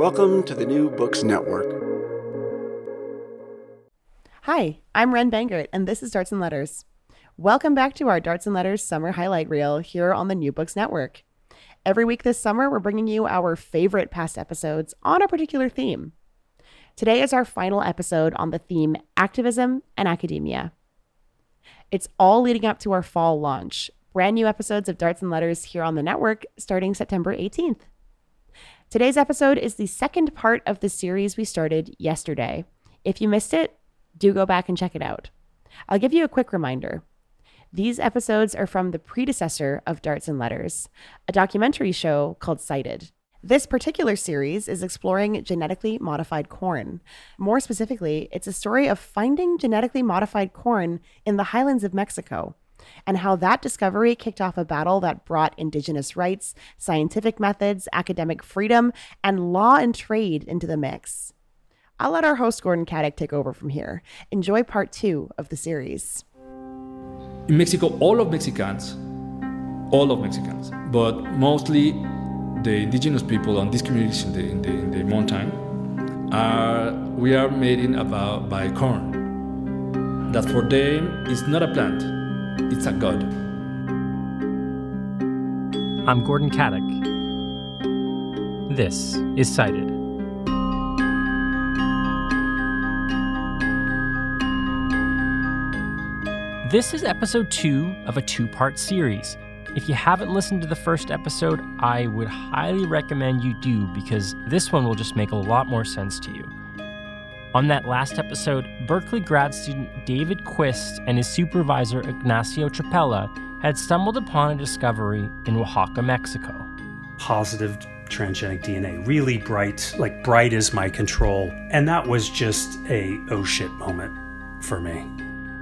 Welcome to the New Books Network. Hi, I'm Ren Bangert, and this is Darts and Letters. Welcome back to our Darts and Letters summer highlight reel here on the New Books Network. Every week this summer, we're bringing you our favorite past episodes on a particular theme. Today is our final episode on the theme activism and academia. It's all leading up to our fall launch. Brand new episodes of Darts and Letters here on the network starting September 18th. Today's episode is the second part of the series we started yesterday. If you missed it, do go back and check it out. I'll give you a quick reminder. These episodes are from the predecessor of Darts and Letters, a documentary show called Cited. This particular series is exploring genetically modified corn. More specifically, it's a story of finding genetically modified corn in the highlands of Mexico and how that discovery kicked off a battle that brought indigenous rights, scientific methods, academic freedom, and law and trade into the mix. I'll let our host Gordon Katic take over from here. Enjoy part two of the series. In Mexico, all of Mexicans, all of Mexicans, but mostly the indigenous people on these communities in the, in the, in the mountain, are, we are made in about by corn. That for them is not a plant, it's a god. I'm Gordon Katic. This is Cited. This is episode two of a two part series. If you haven't listened to the first episode, I would highly recommend you do because this one will just make a lot more sense to you. On that last episode, Berkeley grad student David Quist and his supervisor Ignacio Chapela had stumbled upon a discovery in Oaxaca, Mexico. Positive transgenic DNA, really bright, like bright as my control. And that was just a oh shit moment for me.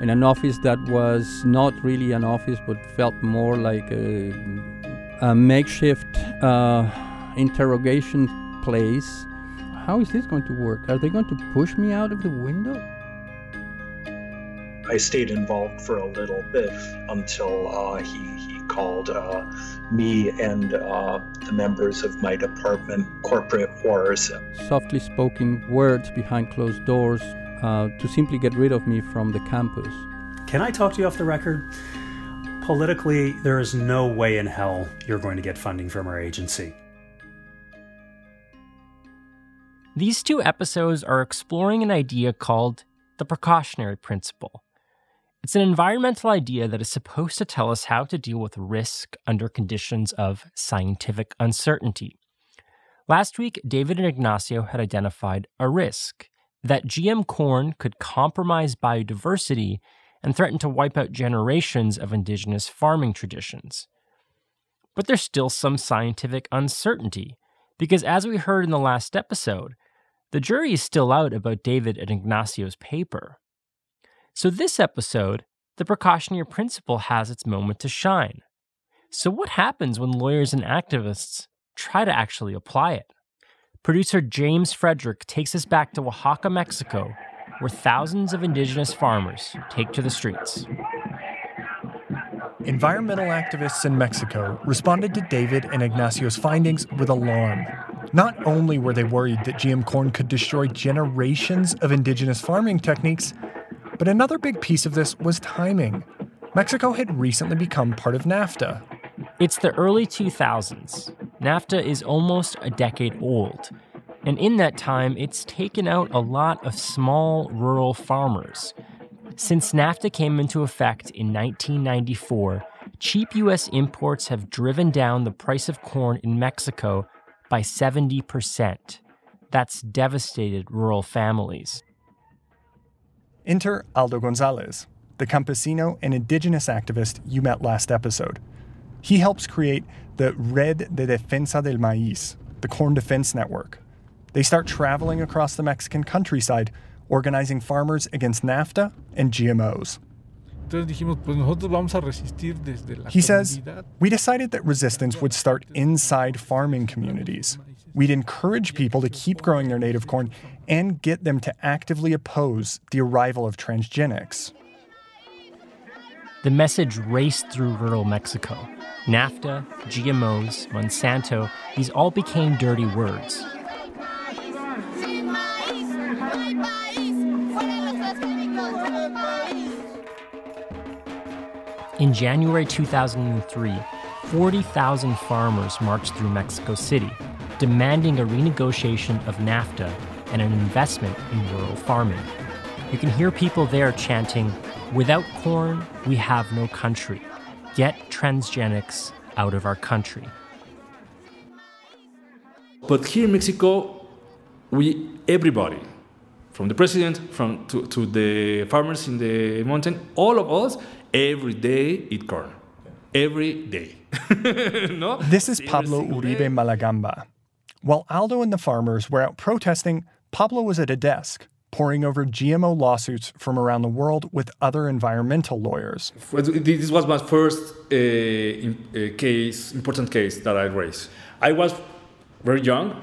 In an office that was not really an office, but felt more like a, a makeshift uh, interrogation place how is this going to work? Are they going to push me out of the window? I stayed involved for a little bit until uh, he, he called uh, me and uh, the members of my department corporate wars. Softly spoken words behind closed doors uh, to simply get rid of me from the campus. Can I talk to you off the record? Politically, there is no way in hell you're going to get funding from our agency. These two episodes are exploring an idea called the precautionary principle. It's an environmental idea that is supposed to tell us how to deal with risk under conditions of scientific uncertainty. Last week, David and Ignacio had identified a risk that GM corn could compromise biodiversity and threaten to wipe out generations of indigenous farming traditions. But there's still some scientific uncertainty, because as we heard in the last episode, the jury is still out about David and Ignacio's paper. So, this episode, the precautionary principle has its moment to shine. So, what happens when lawyers and activists try to actually apply it. Producer James Frederick takes us back to Oaxaca, Mexico, where thousands of indigenous farmers take to the streets. Environmental activists in Mexico responded to David and Ignacio's findings with alarm. Not only were they worried that GM corn could destroy generations of indigenous farming techniques, but another big piece of this was timing. Mexico had recently become part of NAFTA. It's the early 2000s. NAFTA is almost a decade old. And in that time, it's taken out a lot of small rural farmers. Since NAFTA came into effect in 1994, cheap U.S. imports have driven down the price of corn in Mexico by 70%. That's devastated rural families. Enter Aldo Gonzalez, the campesino and indigenous activist you met last episode. He helps create the Red de Defensa del Maíz, the Corn Defense Network. They start traveling across the Mexican countryside, organizing farmers against NAFTA and GMOs. He says, We decided that resistance would start inside farming communities. We'd encourage people to keep growing their native corn and get them to actively oppose the arrival of transgenics. The message raced through rural Mexico. NAFTA, GMOs, Monsanto, these all became dirty words. In January 2003, 40,000 farmers marched through Mexico City, demanding a renegotiation of NAFTA and an investment in rural farming. You can hear people there chanting, Without corn, we have no country. Get transgenics out of our country. But here in Mexico, we everybody, from the president from to, to the farmers in the mountain, all of us, every day eat corn. Every day. no? This is Pablo Uribe Malagamba. While Aldo and the farmers were out protesting, Pablo was at a desk poring over GMO lawsuits from around the world with other environmental lawyers. This was my first uh, in, uh, case, important case that I raised. I was very young.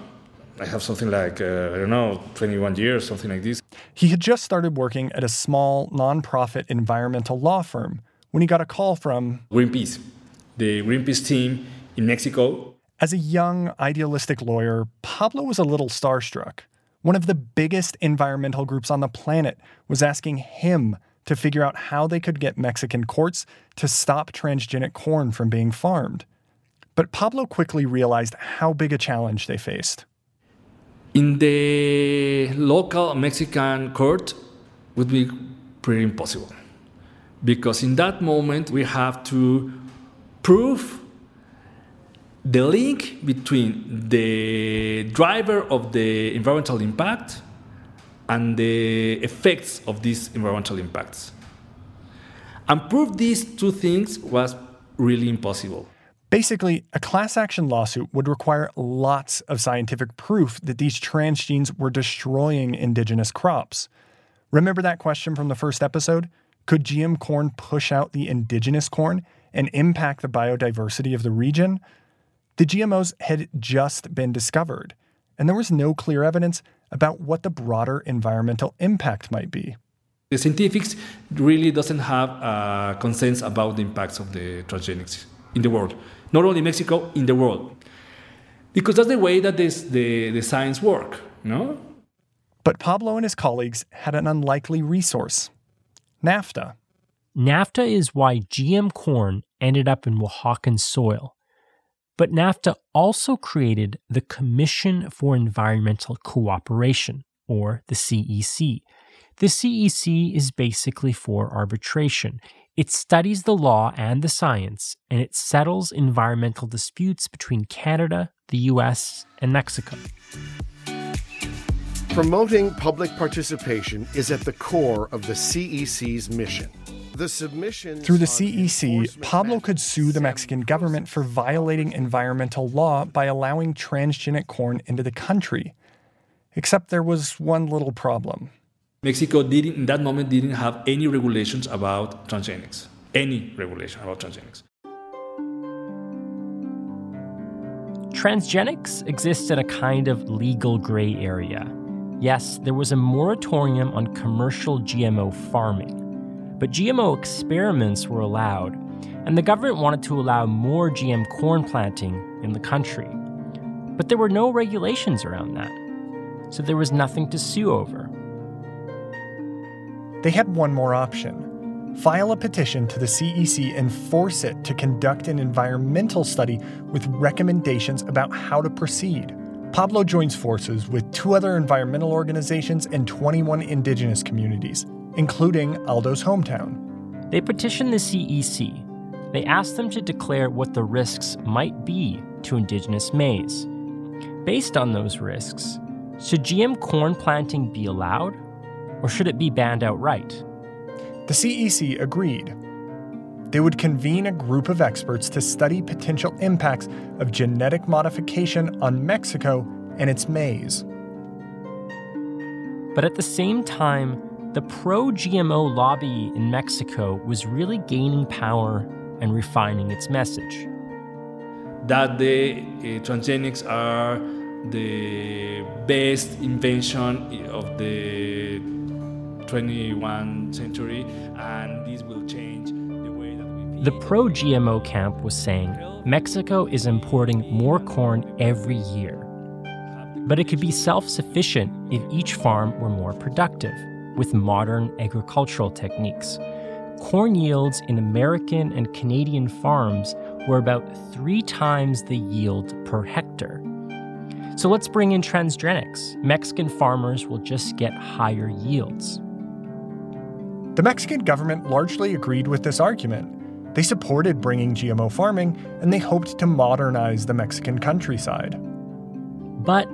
I have something like, uh, I don't know, 21 years, something like this. He had just started working at a small nonprofit environmental law firm when he got a call from Greenpeace, the Greenpeace team in Mexico. As a young, idealistic lawyer, Pablo was a little starstruck. One of the biggest environmental groups on the planet was asking him to figure out how they could get Mexican courts to stop transgenic corn from being farmed. But Pablo quickly realized how big a challenge they faced. In the local Mexican court would be pretty impossible. Because in that moment we have to prove the link between the driver of the environmental impact and the effects of these environmental impacts. And prove these two things was really impossible. Basically, a class action lawsuit would require lots of scientific proof that these transgenes were destroying indigenous crops. Remember that question from the first episode? Could GM corn push out the indigenous corn and impact the biodiversity of the region? The GMOs had just been discovered, and there was no clear evidence about what the broader environmental impact might be. The scientifics really doesn't have a consensus about the impacts of the transgenics in the world, not only Mexico, in the world, because that's the way that this, the, the science work, no? But Pablo and his colleagues had an unlikely resource NAFTA. NAFTA is why GM corn ended up in Oaxacan soil. But NAFTA also created the Commission for Environmental Cooperation, or the CEC. The CEC is basically for arbitration. It studies the law and the science, and it settles environmental disputes between Canada, the US, and Mexico. Promoting public participation is at the core of the CEC's mission. The Through the CEC, Pablo could sue the Mexican government for violating environmental law by allowing transgenic corn into the country. Except there was one little problem. Mexico didn't, in that moment, didn't have any regulations about transgenics. Any regulation about transgenics. Transgenics exists in a kind of legal gray area. Yes, there was a moratorium on commercial GMO farming, but GMO experiments were allowed, and the government wanted to allow more GM corn planting in the country. But there were no regulations around that, so there was nothing to sue over. They had one more option file a petition to the CEC and force it to conduct an environmental study with recommendations about how to proceed. Pablo joins forces with two other environmental organizations and 21 indigenous communities, including Aldo's hometown. They petitioned the CEC. They asked them to declare what the risks might be to indigenous maize. Based on those risks, should GM corn planting be allowed, or should it be banned outright? The CEC agreed. They would convene a group of experts to study potential impacts of genetic modification on Mexico and its maize. But at the same time, the pro GMO lobby in Mexico was really gaining power and refining its message. That the uh, transgenics are the best invention of the 21st century, and this will change the way that we. The pro GMO camp was saying Mexico is importing more corn every year. But it could be self sufficient if each farm were more productive with modern agricultural techniques. Corn yields in American and Canadian farms were about three times the yield per hectare. So let's bring in transgenics. Mexican farmers will just get higher yields. The Mexican government largely agreed with this argument. They supported bringing GMO farming and they hoped to modernize the Mexican countryside. But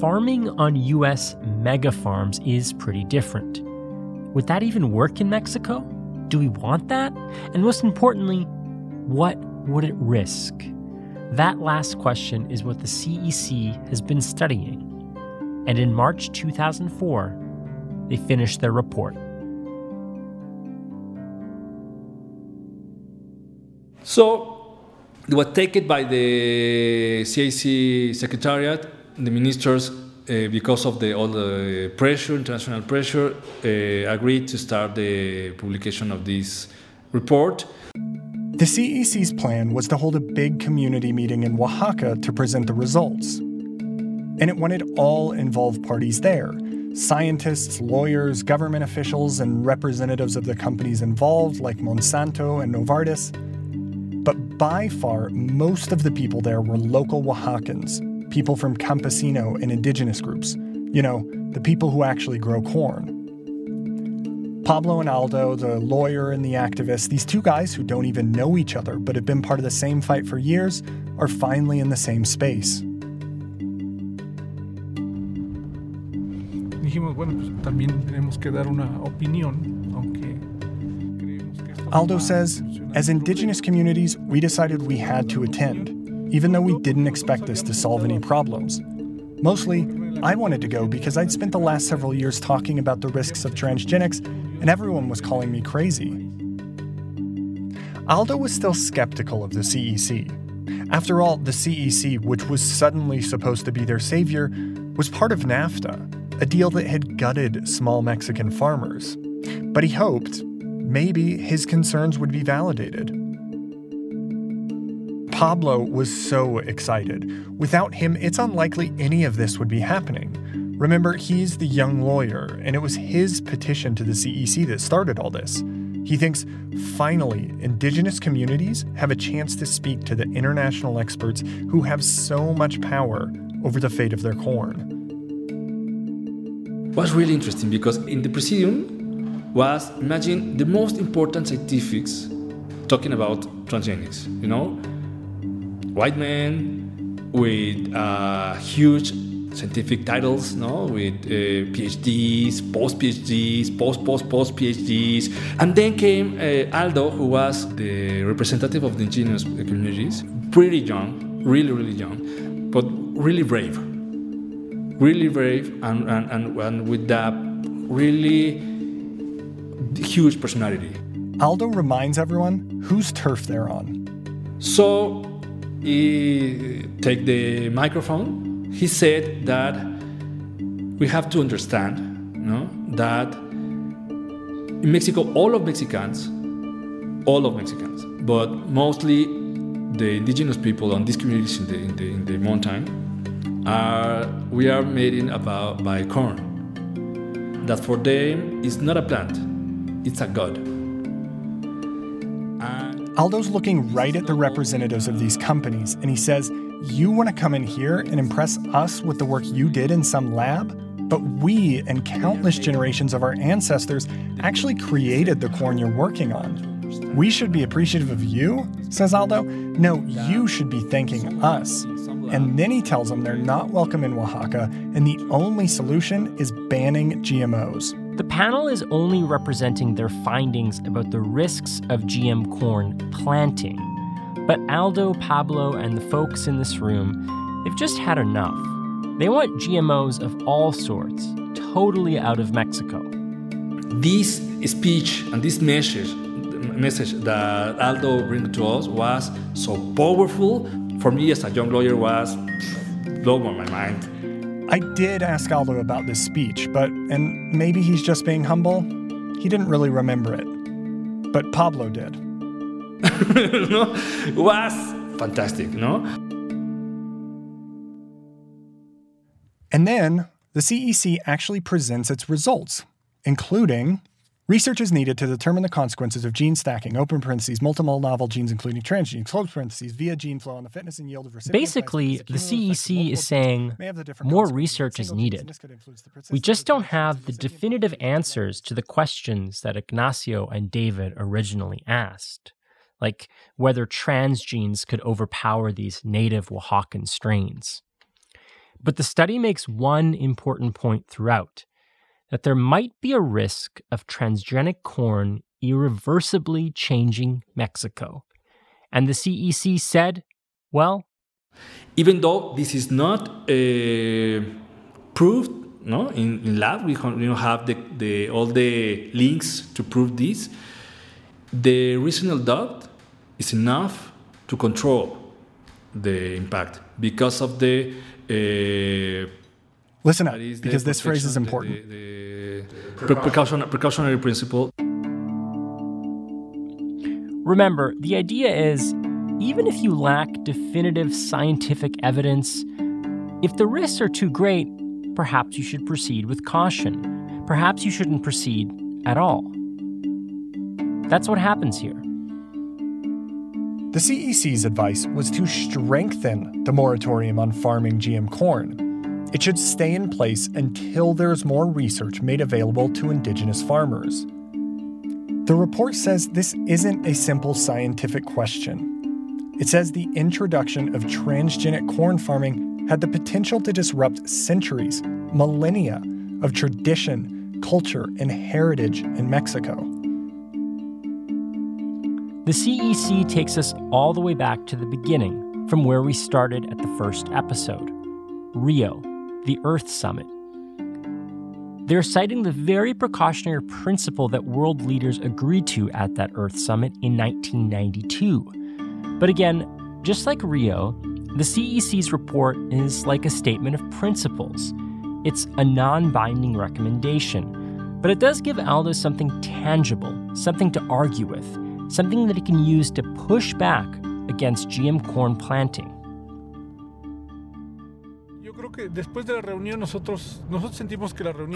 farming on US mega farms is pretty different. Would that even work in Mexico? Do we want that? And most importantly, what would it risk? That last question is what the CEC has been studying. And in March 2004, they finished their report. So it was taken by the CEC Secretariat, the ministers, uh, because of the, all the pressure, international pressure, uh, agreed to start the publication of this report. The CEC's plan was to hold a big community meeting in Oaxaca to present the results. And it wanted all involved parties there scientists, lawyers, government officials, and representatives of the companies involved, like Monsanto and Novartis. By far, most of the people there were local Oaxacans, people from campesino and indigenous groups. You know, the people who actually grow corn. Pablo and Aldo, the lawyer and the activist, these two guys who don't even know each other but have been part of the same fight for years, are finally in the same space. Dijimos, bueno, pues también tenemos que dar una opinión, Aldo says, as indigenous communities, we decided we had to attend, even though we didn't expect this to solve any problems. Mostly, I wanted to go because I'd spent the last several years talking about the risks of transgenics, and everyone was calling me crazy. Aldo was still skeptical of the CEC. After all, the CEC, which was suddenly supposed to be their savior, was part of NAFTA, a deal that had gutted small Mexican farmers. But he hoped, maybe, his concerns would be validated. Pablo was so excited. Without him, it's unlikely any of this would be happening. Remember, he's the young lawyer, and it was his petition to the CEC that started all this. He thinks finally, indigenous communities have a chance to speak to the international experts who have so much power over the fate of their corn. was really interesting because in the presidium was imagine the most important scientifics talking about transgenics you know? White men with uh, huge scientific titles, no, with uh, PhDs, post PhDs, post post post PhDs, and then came uh, Aldo, who was the representative of the indigenous communities, pretty young, really really young, but really brave, really brave, and and, and, and with that really huge personality. Aldo reminds everyone whose turf they're on. So he take the microphone. He said that we have to understand, you know, that in Mexico, all of Mexicans, all of Mexicans, but mostly the indigenous people and these communities in the in the, in the mountain, are we are made in about by corn. That for them is not a plant, it's a god. Uh, Aldo's looking right at the representatives of these companies, and he says, You want to come in here and impress us with the work you did in some lab? But we and countless generations of our ancestors actually created the corn you're working on. We should be appreciative of you, says Aldo. No, you should be thanking us. And then he tells them they're not welcome in Oaxaca, and the only solution is banning GMOs. The panel is only representing their findings about the risks of GM corn planting. But Aldo, Pablo, and the folks in this room, they've just had enough. They want GMOs of all sorts, totally out of Mexico. This speech and this message, message that Aldo bring to us was so powerful. For me, as a young lawyer, was blow my mind. I did ask Aldo about this speech, but, and maybe he's just being humble, he didn't really remember it. But Pablo did. no, was fantastic, no? And then the CEC actually presents its results, including Research is needed to determine the consequences of gene stacking, open parentheses, multiple novel genes, including transgenes, close parentheses, via gene flow on the fitness and yield of recipient Basically, the CEC is saying more research is needed. We just don't have the definitive answers to the questions that Ignacio and David originally asked, like whether transgenes could overpower these native Oaxacan strains. But the study makes one important point throughout that there might be a risk of transgenic corn irreversibly changing Mexico. And the CEC said, well, even though this is not uh, proved no, in, in lab, we don't have the, the, all the links to prove this, the reasonable doubt is enough to control the impact because of the uh, Listen up, because this phrase is important. The, the, the precaution, precautionary principle. Remember, the idea is even if you lack definitive scientific evidence, if the risks are too great, perhaps you should proceed with caution. Perhaps you shouldn't proceed at all. That's what happens here. The CEC's advice was to strengthen the moratorium on farming GM corn it should stay in place until there's more research made available to Indigenous farmers. The report says this isn't a simple scientific question. It says the introduction of transgenic corn farming had the potential to disrupt centuries, millennia of tradition, culture, and heritage in Mexico. The CEC takes us all the way back to the beginning, from where we started at the first episode Rio, the Earth Summit. They're citing the very precautionary principle that world leaders agreed to at that Earth Summit in 1992. But again, just like Rio, the CEC's report is like a statement of principles. It's a non binding recommendation, but it does give Aldo something tangible, something to argue with, something that he can use to push back against GM corn planting.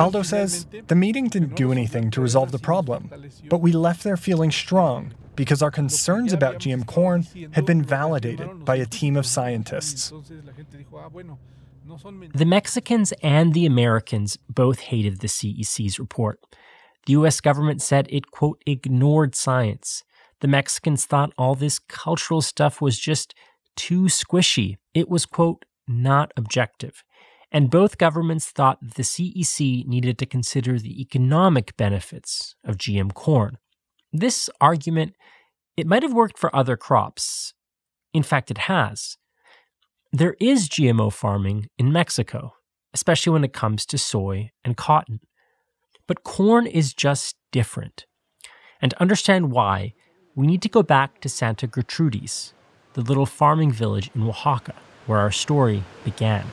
Aldo says the meeting didn't do anything to resolve the problem, but we left there feeling strong because our concerns about GM corn had been validated by a team of scientists. The Mexicans and the Americans both hated the CEC's report. The US government said it, quote, ignored science. The Mexicans thought all this cultural stuff was just too squishy. It was, quote, not objective and both governments thought that the CEC needed to consider the economic benefits of GM corn. This argument, it might have worked for other crops. In fact, it has. There is GMO farming in Mexico, especially when it comes to soy and cotton. But corn is just different. And to understand why, we need to go back to Santa Gertrudis, the little farming village in Oaxaca where our story began.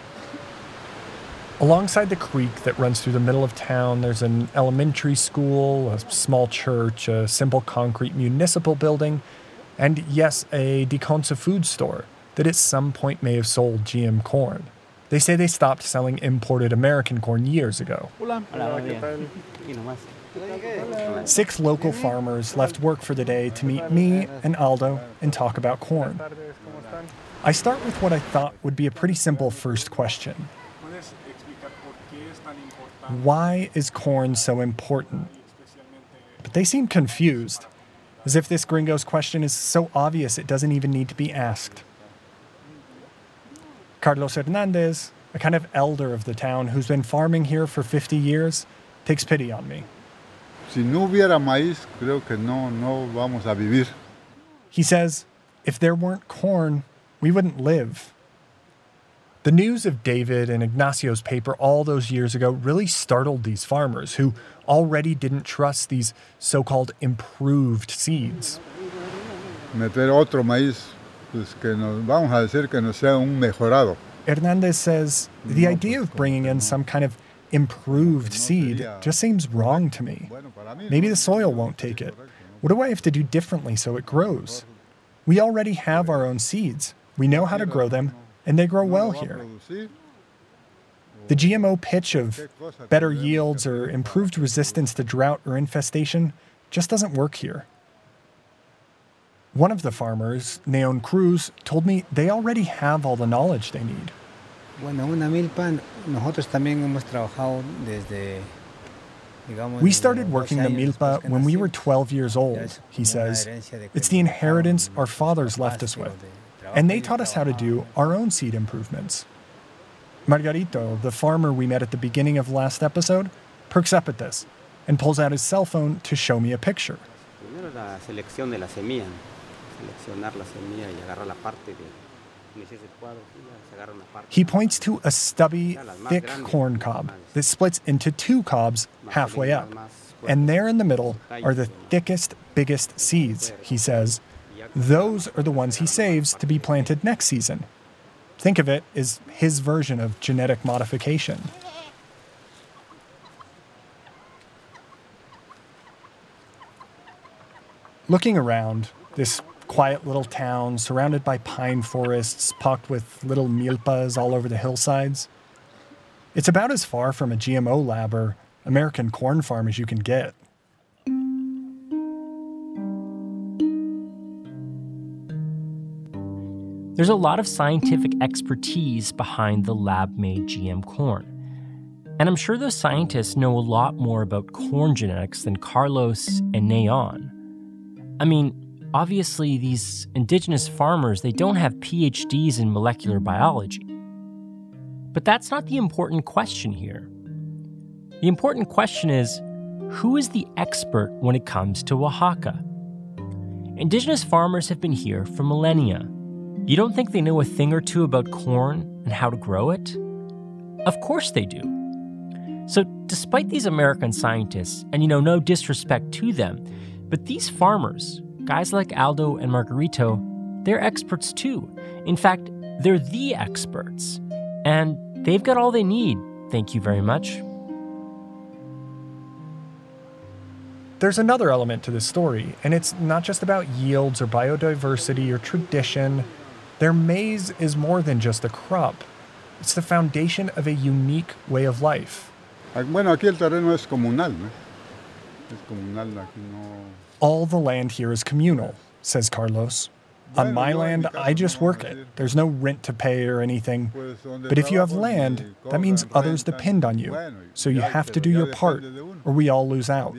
Alongside the creek that runs through the middle of town, there's an elementary school, a small church, a simple concrete municipal building, and yes, a Diconsa food store that at some point may have sold GM corn. They say they stopped selling imported American corn years ago. Six local farmers left work for the day to meet me and Aldo and talk about corn. I start with what I thought would be a pretty simple first question Why is corn so important? But they seem confused, as if this gringo's question is so obvious it doesn't even need to be asked. Carlos Hernandez, a kind of elder of the town who's been farming here for 50 years, takes pity on me. Si no hubiera maíz, creo que no, no vamos a vivir. He says, if there weren't corn, we wouldn't live. The news of David and Ignacio's paper all those years ago really startled these farmers who already didn't trust these so called improved seeds. Meter otro maíz, pues que nos, vamos a decir que no sea un mejorado. Hernandez says the idea of bringing in some kind of improved seed just seems wrong to me. Maybe the soil won't take it. What do I have to do differently so it grows? We already have our own seeds. We know how to grow them, and they grow well here. The GMO pitch of better yields or improved resistance to drought or infestation just doesn't work here. One of the farmers, Neon Cruz, told me they already have all the knowledge they need. Bueno, una milpa, nosotros también hemos trabajado desde, digamos, We started working the milpa when we were 12 years old, he says. It's the inheritance our fathers left us with. And they taught us how to do our own seed improvements. Margarito, the farmer we met at the beginning of last episode, perks up at this and pulls out his cell phone to show me a picture. Primero la selección de la semilla, seleccionar la semilla y agarrar la parte de, como decía ese cuadro, sí, se agarra una parte. He points to a stubby, thick corn cob that splits into two cobs halfway up. And there in the middle are the thickest, biggest seeds, he says. Those are the ones he saves to be planted next season. Think of it as his version of genetic modification. Looking around, this quiet little town surrounded by pine forests pocked with little milpas all over the hillsides, it's about as far from a GMO lab or American corn farm as you can get. There's a lot of scientific expertise behind the lab made GM corn. And I'm sure those scientists know a lot more about corn genetics than Carlos and Neon. I mean, obviously these indigenous farmers, they don't have PhDs in molecular biology. But that's not the important question here. The important question is who is the expert when it comes to Oaxaca? Indigenous farmers have been here for millennia. You don't think they know a thing or two about corn and how to grow it? Of course they do. So, despite these American scientists, and you know, no disrespect to them, but these farmers, guys like Aldo and Margarito, they're experts too. In fact, they're the experts. And they've got all they need, thank you very much. There's another element to this story, and it's not just about yields or biodiversity or tradition. Their maize is more than just a crop, it's the foundation of a unique way of life. Ah, Bueno, aquí el terreno es comunal, ¿no? Es comunal, aquí no. All the land here is communal, says Carlos. On my land, I just work it. There's no rent to pay or anything. But if you have land, that means others depend on you. So you have to do your part, or we all lose out.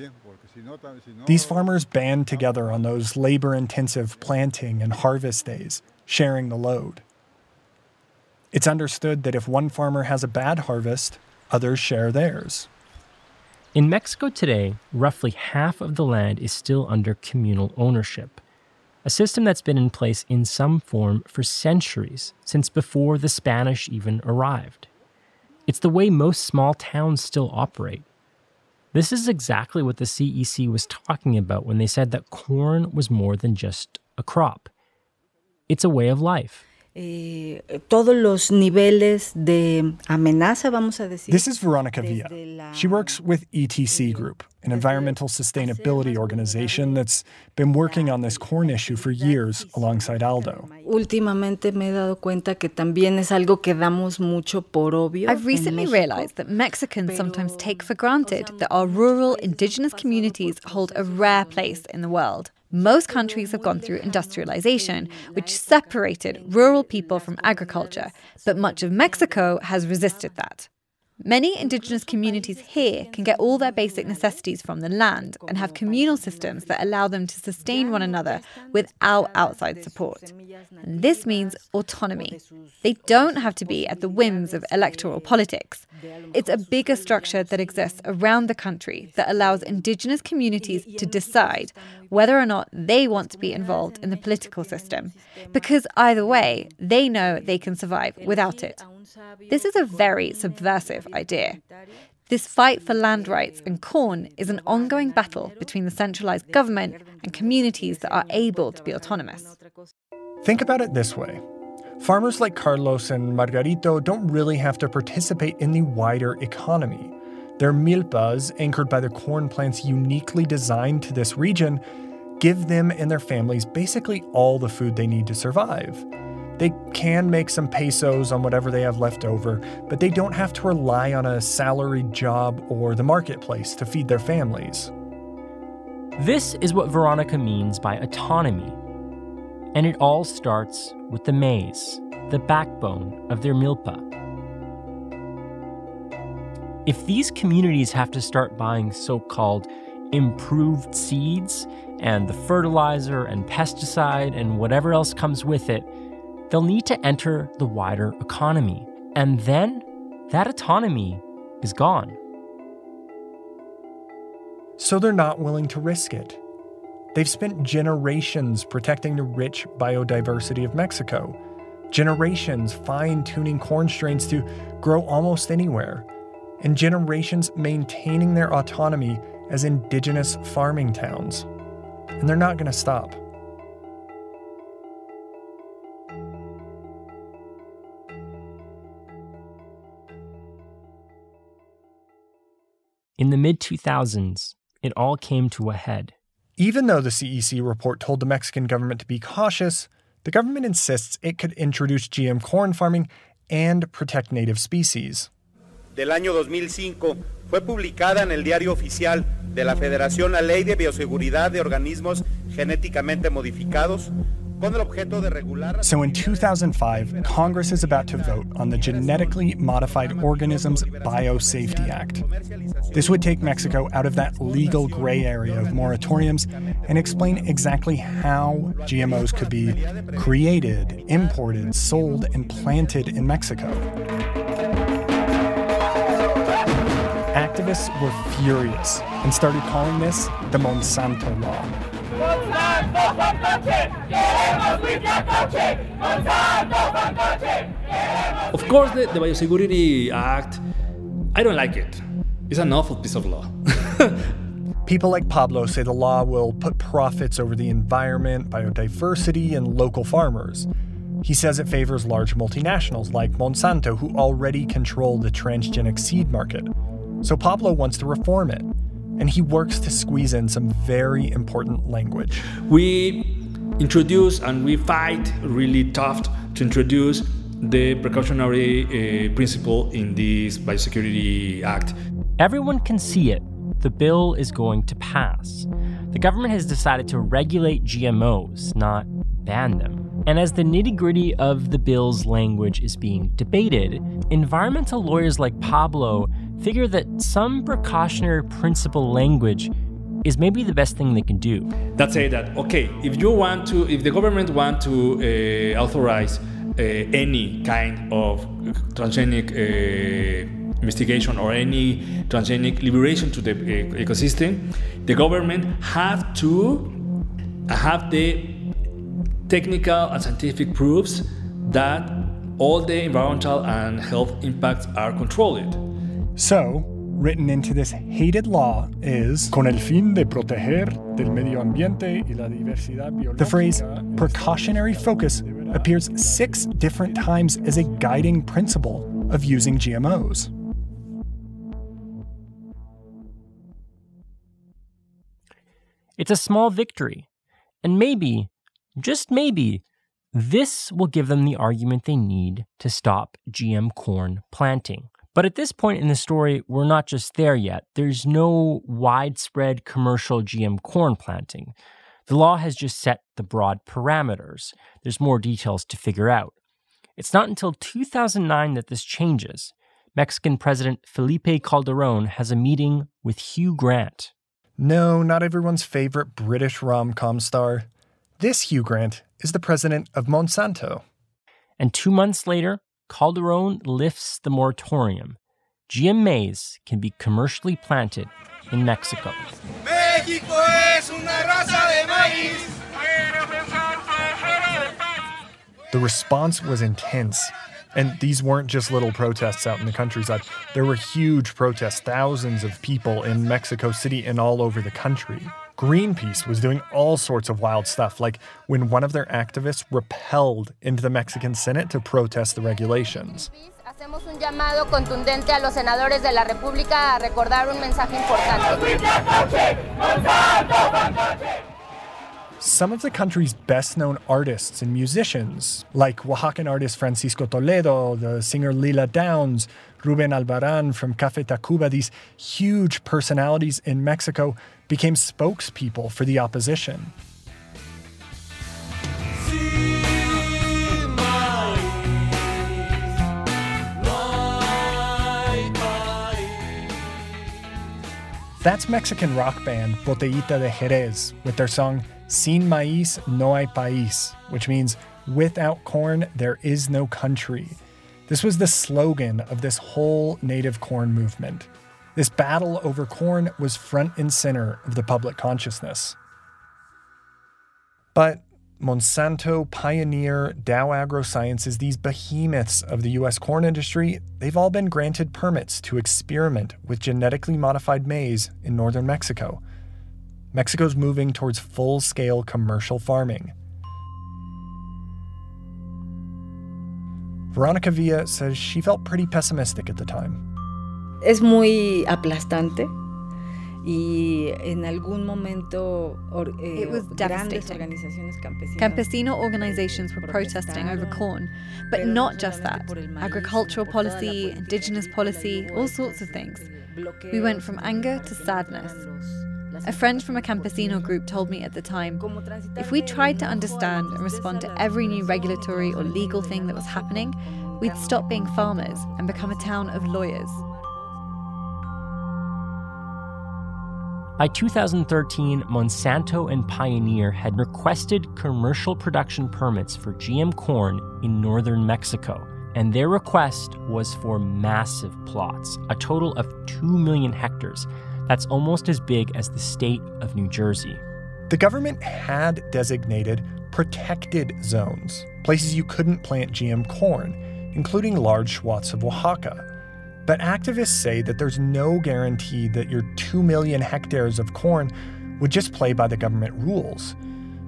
These farmers band together on those labor intensive planting and harvest days, sharing the load. It's understood that if one farmer has a bad harvest, others share theirs. In Mexico today, roughly half of the land is still under communal ownership, a system that's been in place in some form for centuries, since before the Spanish even arrived. It's the way most small towns still operate. This is exactly what the CEC was talking about when they said that corn was more than just a crop. It's a way of life. Eh, todos los niveles de amenaza, vamos a decir. This is Veronica Villa. She works with ETC Group, an environmental sustainability organization that's been working on this corn issue for years alongside Aldo. Últimamente me he dado cuenta que también es algo que damos mucho por obvio. I've recently realized that Mexicans sometimes take for granted that our rural indigenous communities hold a rare place in the world. Most countries have gone through industrialization, which separated rural people from agriculture, but much of Mexico has resisted that. Many indigenous communities here can get all their basic necessities from the land and have communal systems that allow them to sustain one another without outside support. And this means autonomy. They don't have to be at the whims of electoral politics. It's a bigger structure that exists around the country that allows indigenous communities to decide whether or not they want to be involved in the political system, because either way, they know they can survive without it. This is a very subversive idea. This fight for land rights and corn is an ongoing battle between the centralized government and communities that are able to be autonomous. Think about it this way farmers like Carlos and Margarito don't really have to participate in the wider economy. Their milpas, anchored by the corn plants uniquely designed to this region, give them and their families basically all the food they need to survive. They can make some pesos on whatever they have left over, but they don't have to rely on a salaried job or the marketplace to feed their families. This is what Veronica means by autonomy. And it all starts with the maize, the backbone of their milpa. If these communities have to start buying so called improved seeds and the fertilizer and pesticide and whatever else comes with it, they'll need to enter the wider economy. And then that autonomy is gone. So they're not willing to risk it. They've spent generations protecting the rich biodiversity of Mexico, generations fine tuning corn strains to grow almost anywhere, and generations maintaining their autonomy as indigenous farming towns. And they're not going to stop. In the mid 2000s, it all came to a head. Even though the CEC report told the Mexican government to be cautious, the government insists it could introduce GM corn farming and protect native species. Del año 2005 fue publicada en el Diario Oficial de la Federación la Ley de Bioseguridad de Organismos Genéticamente Modificados, So in 2005, Congress is about to vote on the Genetically Modified Organisms Biosafety Act. This would take Mexico out of that legal gray area of moratoriums and explain exactly how GMOs could be created, imported, sold, and planted in Mexico. Activists were furious and started calling this the Monsanto Law. Of course, the, the Biosecurity Act, I don't like it. It's an awful piece of law. People like Pablo say the law will put profits over the environment, biodiversity, and local farmers. He says it favors large multinationals like Monsanto, who already control the transgenic seed market. So Pablo wants to reform it and he works to squeeze in some very important language. We introduce and we fight really tough to introduce the precautionary uh, principle in this Biosecurity Act. Everyone can see it. The bill is going to pass. The government has decided to regulate GMOs, not ban them. And as the nitty gritty of the bill's language is being debated, environmental lawyers like Pablo figure that some precautionary principle language is maybe the best thing they can do. That say that okay, if you want to, if the government want to uh, authorize uh, any kind of transgenic uh, investigation or any transgenic liberation to the uh, ecosystem, the government have to have the technical and scientific proofs that all the environmental and health impacts are controlled. So, written into this hated law is Con el fin de proteger del medio ambiente y la diversidad biológica. The phrase precautionary focus appears six different times as a guiding principle of using GMOs. It's a small victory, and maybe, just maybe, this will give them the argument they need to stop GM corn planting. But at this point in the story, we're not just there yet. There's no widespread commercial GM corn planting. The law has just set the broad parameters. There's more details to figure out. It's not until 2009 that this changes. Mexican President Felipe Calderon has a meeting with Hugh Grant. No, not everyone's favorite British rom com star. This Hugh Grant is the president of Monsanto. And two months later, Calderon lifts the moratorium. GM maize can be commercially planted in Mexico. The response was intense. And these weren't just little protests out in the countryside. There were huge protests, thousands of people in Mexico City and all over the country. Greenpeace was doing all sorts of wild stuff, like when one of their activists repelled into the Mexican Senate to protest the regulations. Hacemos un llamado contundente a los senadores de la República a recordar un mensaje importante. Some of the country's best known artists and musicians, like Oaxacan artist Francisco Toledo, the singer Lila Downs, Ruben Albarrán from Cafe Tacuba, these huge personalities in Mexico became spokespeople for the opposition. That's Mexican rock band Botellita de Jerez with their song Sin Maíz No Hay País, which means without corn, there is no country. This was the slogan of this whole native corn movement. This battle over corn was front and center of the public consciousness. But Monsanto, Pioneer, Dow AgroSciences, these behemoths of the US corn industry, they've all been granted permits to experiment with genetically modified maize in northern Mexico. Mexico's moving towards full scale commercial farming. Veronica Villa says she felt pretty pessimistic at the time. Es muy aplastante y en algún momento or, eh, It was devastating. Campesino organizations were protesting over corn, but not just that. Agricultural policy, indigenous policy, all sorts of things. We went from anger to sadness. A friend from a campesino group told me at the time if we tried to understand and respond to every new regulatory or legal thing that was happening, we'd stop being farmers and become a town of lawyers. By 2013, Monsanto and Pioneer had requested commercial production permits for GM corn in northern Mexico, and their request was for massive plots, a total of 2 million hectares. That's almost as big as the state of New Jersey. The government had designated protected zones, places you couldn't plant GM corn, including large swaths of Oaxaca. But activists say that there's no guarantee that your 2 million hectares of corn would just play by the government rules.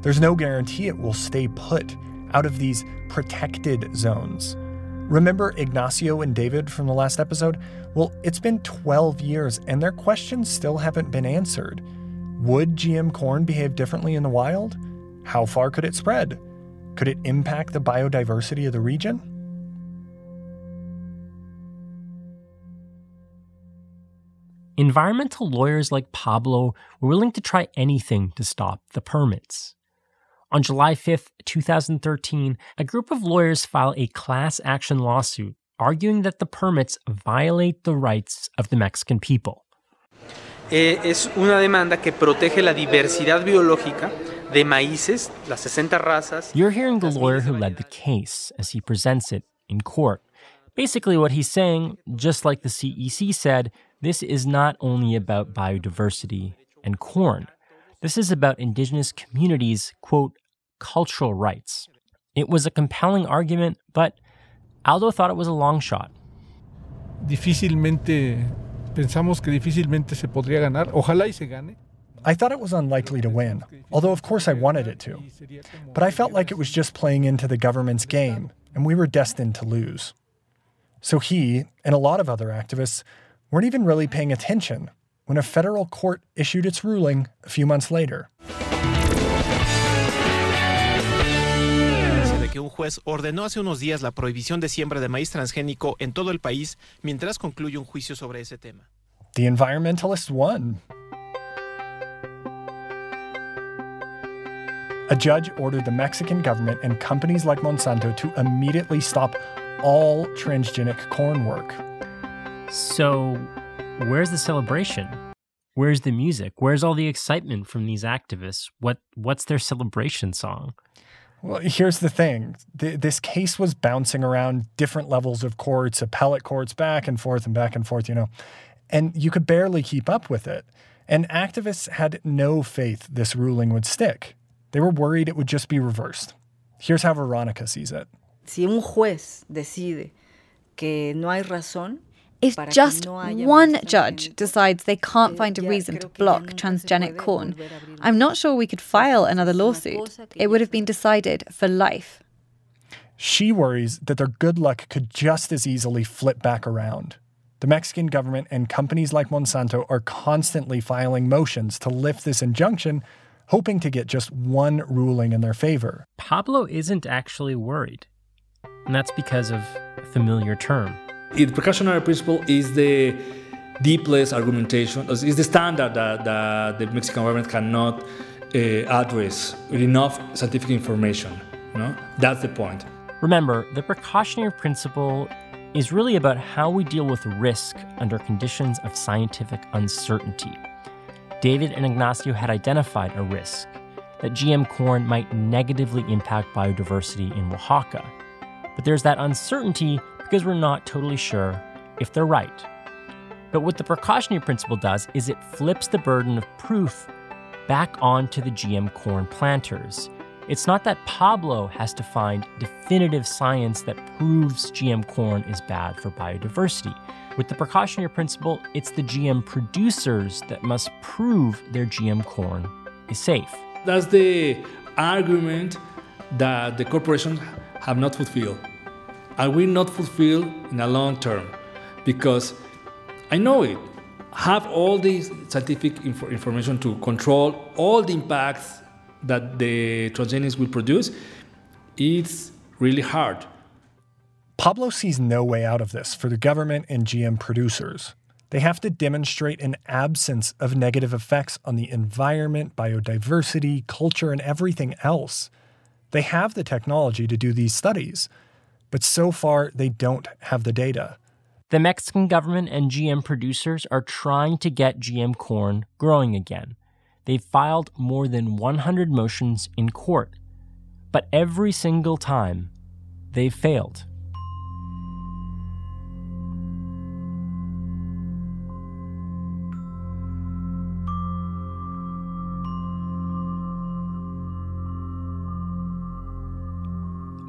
There's no guarantee it will stay put out of these protected zones. Remember Ignacio and David from the last episode? Well, it's been 12 years and their questions still haven't been answered. Would GM corn behave differently in the wild? How far could it spread? Could it impact the biodiversity of the region? Environmental lawyers like Pablo were willing to try anything to stop the permits. On July 5th, 2013, a group of lawyers filed a class action lawsuit arguing that the permits violate the rights of the Mexican people. Eh, es una demanda que protege la diversidad biológica de maíces, las 60 razas. You're hearing the lawyer who led the case as he presents it in court. Basically, what he's saying, just like the CEC said, this is not only about biodiversity and corn. This is about indigenous communities' quote, cultural rights. It was a compelling argument, but Aldo thought it was a long shot. Difícilmente, pensamos que difícilmente se podría ganar. Ojalá y se gane. I thought it was unlikely to win, although of course I wanted it to. But I felt like it was just playing into the government's game, and we were destined to lose. So he, and a lot of other activists, weren't even really paying attention when a federal court issued its ruling a few months later. que un juez ordenó hace unos días la prohibición de siembra de maíz transgénico en todo el país mientras concluye un juicio sobre ese tema. The environmentalists won. A judge ordered the Mexican government and companies like Monsanto to immediately stop all transgenic corn work. So, where's the celebration? Where's the music? Where's all the excitement from these activists? What what's their celebration song? Well, here's the thing. Th- this case was bouncing around different levels of courts, appellate courts, back and forth and back and forth, you know. And you could barely keep up with it. And activists had no faith this ruling would stick. They were worried it would just be reversed. Here's how Veronica sees it. Si un juez decide que no hay razón, if just one judge decides they can't find a reason to block transgenic corn, I'm not sure we could file another lawsuit. It would have been decided for life. She worries that their good luck could just as easily flip back around. The Mexican government and companies like Monsanto are constantly filing motions to lift this injunction, hoping to get just one ruling in their favor. Pablo isn't actually worried, and that's because of a familiar term the precautionary principle is the deepest argumentation, is the standard that, that the Mexican government cannot uh, address with enough scientific information. You know? That's the point. Remember, the precautionary principle is really about how we deal with risk under conditions of scientific uncertainty. David and Ignacio had identified a risk that GM corn might negatively impact biodiversity in Oaxaca. But there's that uncertainty because we're not totally sure if they're right. But what the precautionary principle does is it flips the burden of proof back onto the GM corn planters. It's not that Pablo has to find definitive science that proves GM corn is bad for biodiversity. With the precautionary principle, it's the GM producers that must prove their GM corn is safe. That's the argument that the corporations have not fulfilled I will not fulfill in a long term because I know it. Have all the scientific info- information to control all the impacts that the transgenics will produce. It's really hard. Pablo sees no way out of this for the government and GM producers. They have to demonstrate an absence of negative effects on the environment, biodiversity, culture, and everything else. They have the technology to do these studies. But so far, they don't have the data. The Mexican government and GM producers are trying to get GM corn growing again. They've filed more than 100 motions in court, but every single time, they've failed.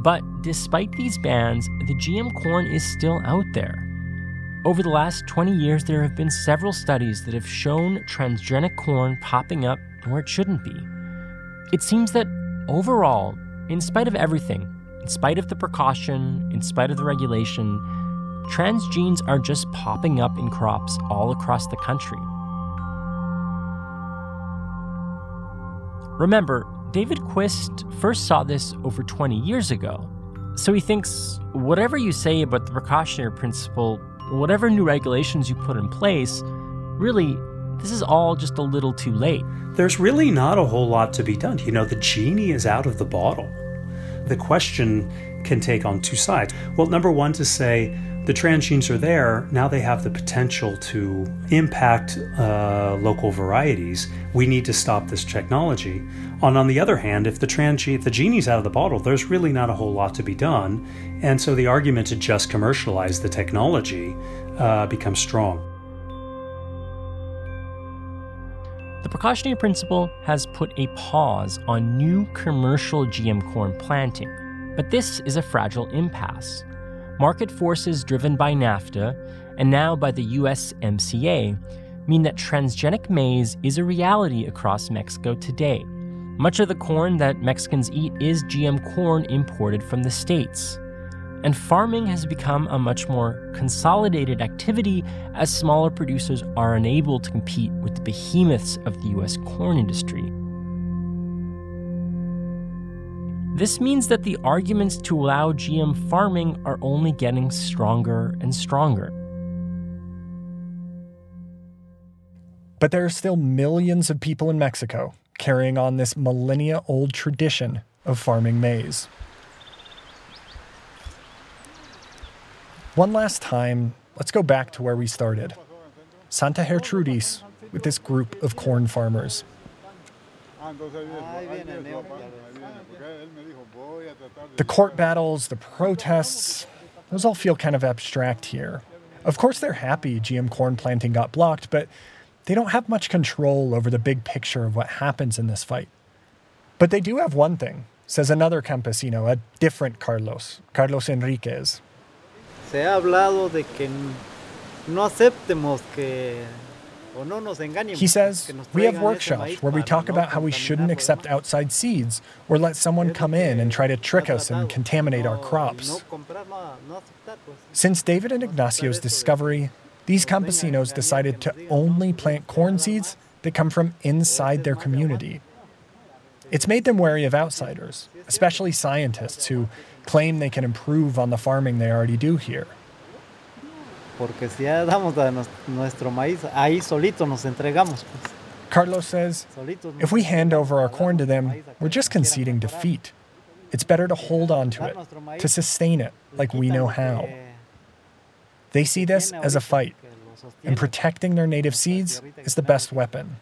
But despite these bans, the GM corn is still out there. Over the last 20 years, there have been several studies that have shown transgenic corn popping up where it shouldn't be. It seems that overall, in spite of everything, in spite of the precaution, in spite of the regulation, trans genes are just popping up in crops all across the country. Remember, David Quist first saw this over 20 years ago. So he thinks whatever you say about the precautionary principle, whatever new regulations you put in place, really, this is all just a little too late. There's really not a whole lot to be done. You know, the genie is out of the bottle. The question can take on two sides. Well, number one, to say, the transgenes are there, now they have the potential to impact uh, local varieties. We need to stop this technology. And on the other hand, if the transgene, if the genie's out of the bottle, there's really not a whole lot to be done. And so the argument to just commercialize the technology uh, becomes strong. The precautionary principle has put a pause on new commercial GM corn planting, but this is a fragile impasse market forces driven by NAFTA and now by the USMCA mean that transgenic maize is a reality across Mexico today. Much of the corn that Mexicans eat is GM corn imported from the States. And farming has become a much more consolidated activity as smaller producers are unable to compete with the behemoths of the US corn industry. This means that the arguments to allow GM farming are only getting stronger and stronger. But there are still millions of people in Mexico carrying on this millennia old tradition of farming maize. One last time, let's go back to where we started Santa Gertrudis with this group of corn farmers. The court battles, the protests, those all feel kind of abstract here. Of course, they're happy GM corn planting got blocked, but they don't have much control over the big picture of what happens in this fight. But they do have one thing, says another campesino, a different Carlos, Carlos Enriquez. Se ha hablado de que no aceptemos que he says, We have workshops where we talk about how we shouldn't accept outside seeds or let someone come in and try to trick us and contaminate our crops. Since David and Ignacio's discovery, these campesinos decided to only plant corn seeds that come from inside their community. It's made them wary of outsiders, especially scientists who claim they can improve on the farming they already do here. Porque si ya damos nuestro maíz, ahí solito nos entregamos. Pues. Carlos says, if we hand over our corn to them, we're just conceding defeat. It's better to hold on to it, to sustain it like we know how. They see this as a fight, and protecting their native seeds is the best weapon.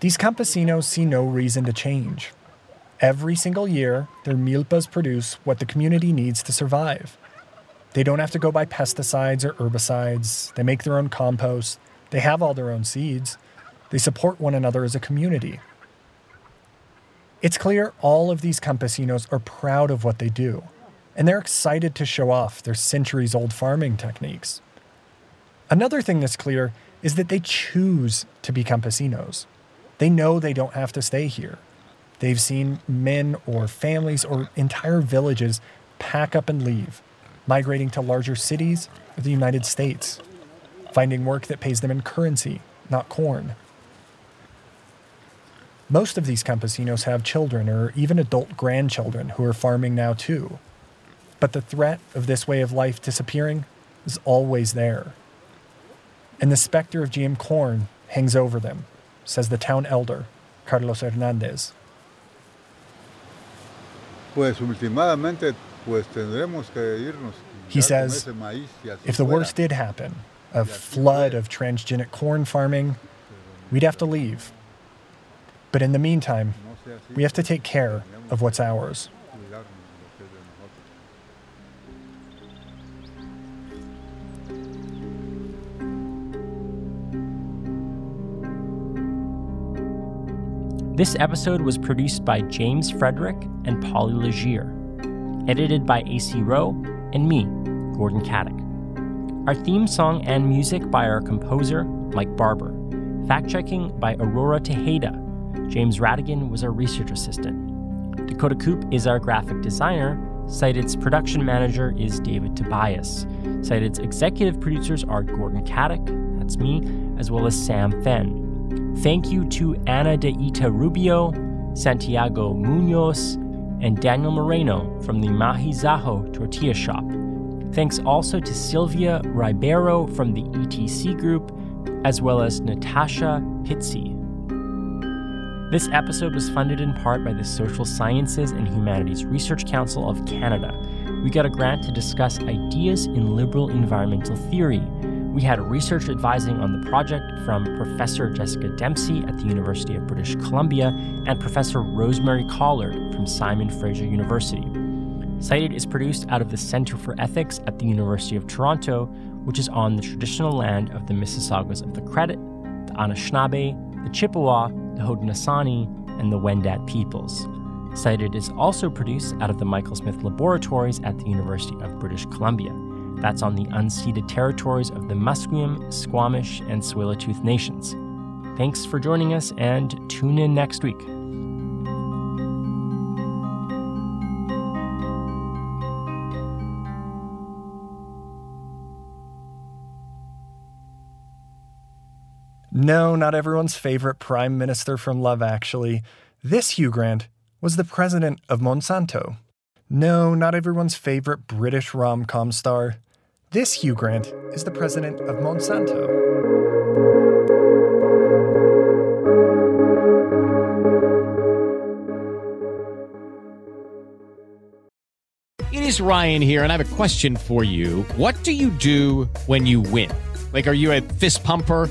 These campesinos see no reason to change. Every single year, their milpas produce what the community needs to survive. They don't have to go buy pesticides or herbicides. They make their own compost. They have all their own seeds. They support one another as a community. It's clear all of these campesinos are proud of what they do, and they're excited to show off their centuries old farming techniques. Another thing that's clear is that they choose to be campesinos. They know they don't have to stay here. They've seen men or families or entire villages pack up and leave, migrating to larger cities or the United States, finding work that pays them in currency, not corn. Most of these campesinos have children or even adult grandchildren who are farming now too. But the threat of this way of life disappearing is always there. And the specter of GM corn hangs over them, says the town elder, Carlos Hernandez. Pues últimamente, pues tendremos que irnos. He says, if the worst did happen, a flood of transgenic corn farming, we'd have to leave. But in the meantime, we have to take care of what's ours. This episode was produced by James Frederick and Polly Leger, edited by AC Rowe and me, Gordon Katic. Our theme song and music by our composer, Mike Barber. Fact checking by Aurora Tejeda. James Radigan was our research assistant. Dakota Coop is our graphic designer. Cited's production manager is David Tobias. Cited's executive producers are Gordon Katic, that's me, as well as Sam Fenn. Thank you to Ana de Ita Rubio, Santiago Munoz, and Daniel Moreno from the Maizajo Tortilla Shop. Thanks also to Silvia Ribeiro from the ETC Group, as well as Natasha Pitzi. This episode was funded in part by the Social Sciences and Humanities Research Council of Canada. We got a grant to discuss ideas in liberal environmental theory we had research advising on the project from Professor Jessica Dempsey at the University of British Columbia and Professor Rosemary Collard from Simon Fraser University. Cited is produced out of the Center for Ethics at the University of Toronto, which is on the traditional land of the Mississaugas of the Credit, the Anishinaabe, the Chippewa, the Haudenosaunee, and the Wendat peoples. Cited is also produced out of the Michael Smith Laboratories at the University of British Columbia. That's on the unceded territories of the Musqueam, Squamish, and Tsleil-Waututh nations. Thanks for joining us and tune in next week. No, not everyone's favorite prime minister from Love Actually. This Hugh Grant was the president of Monsanto. No, not everyone's favorite British rom com star. This Hugh Grant is the president of Monsanto. It is Ryan here, and I have a question for you. What do you do when you win? Like, are you a fist pumper?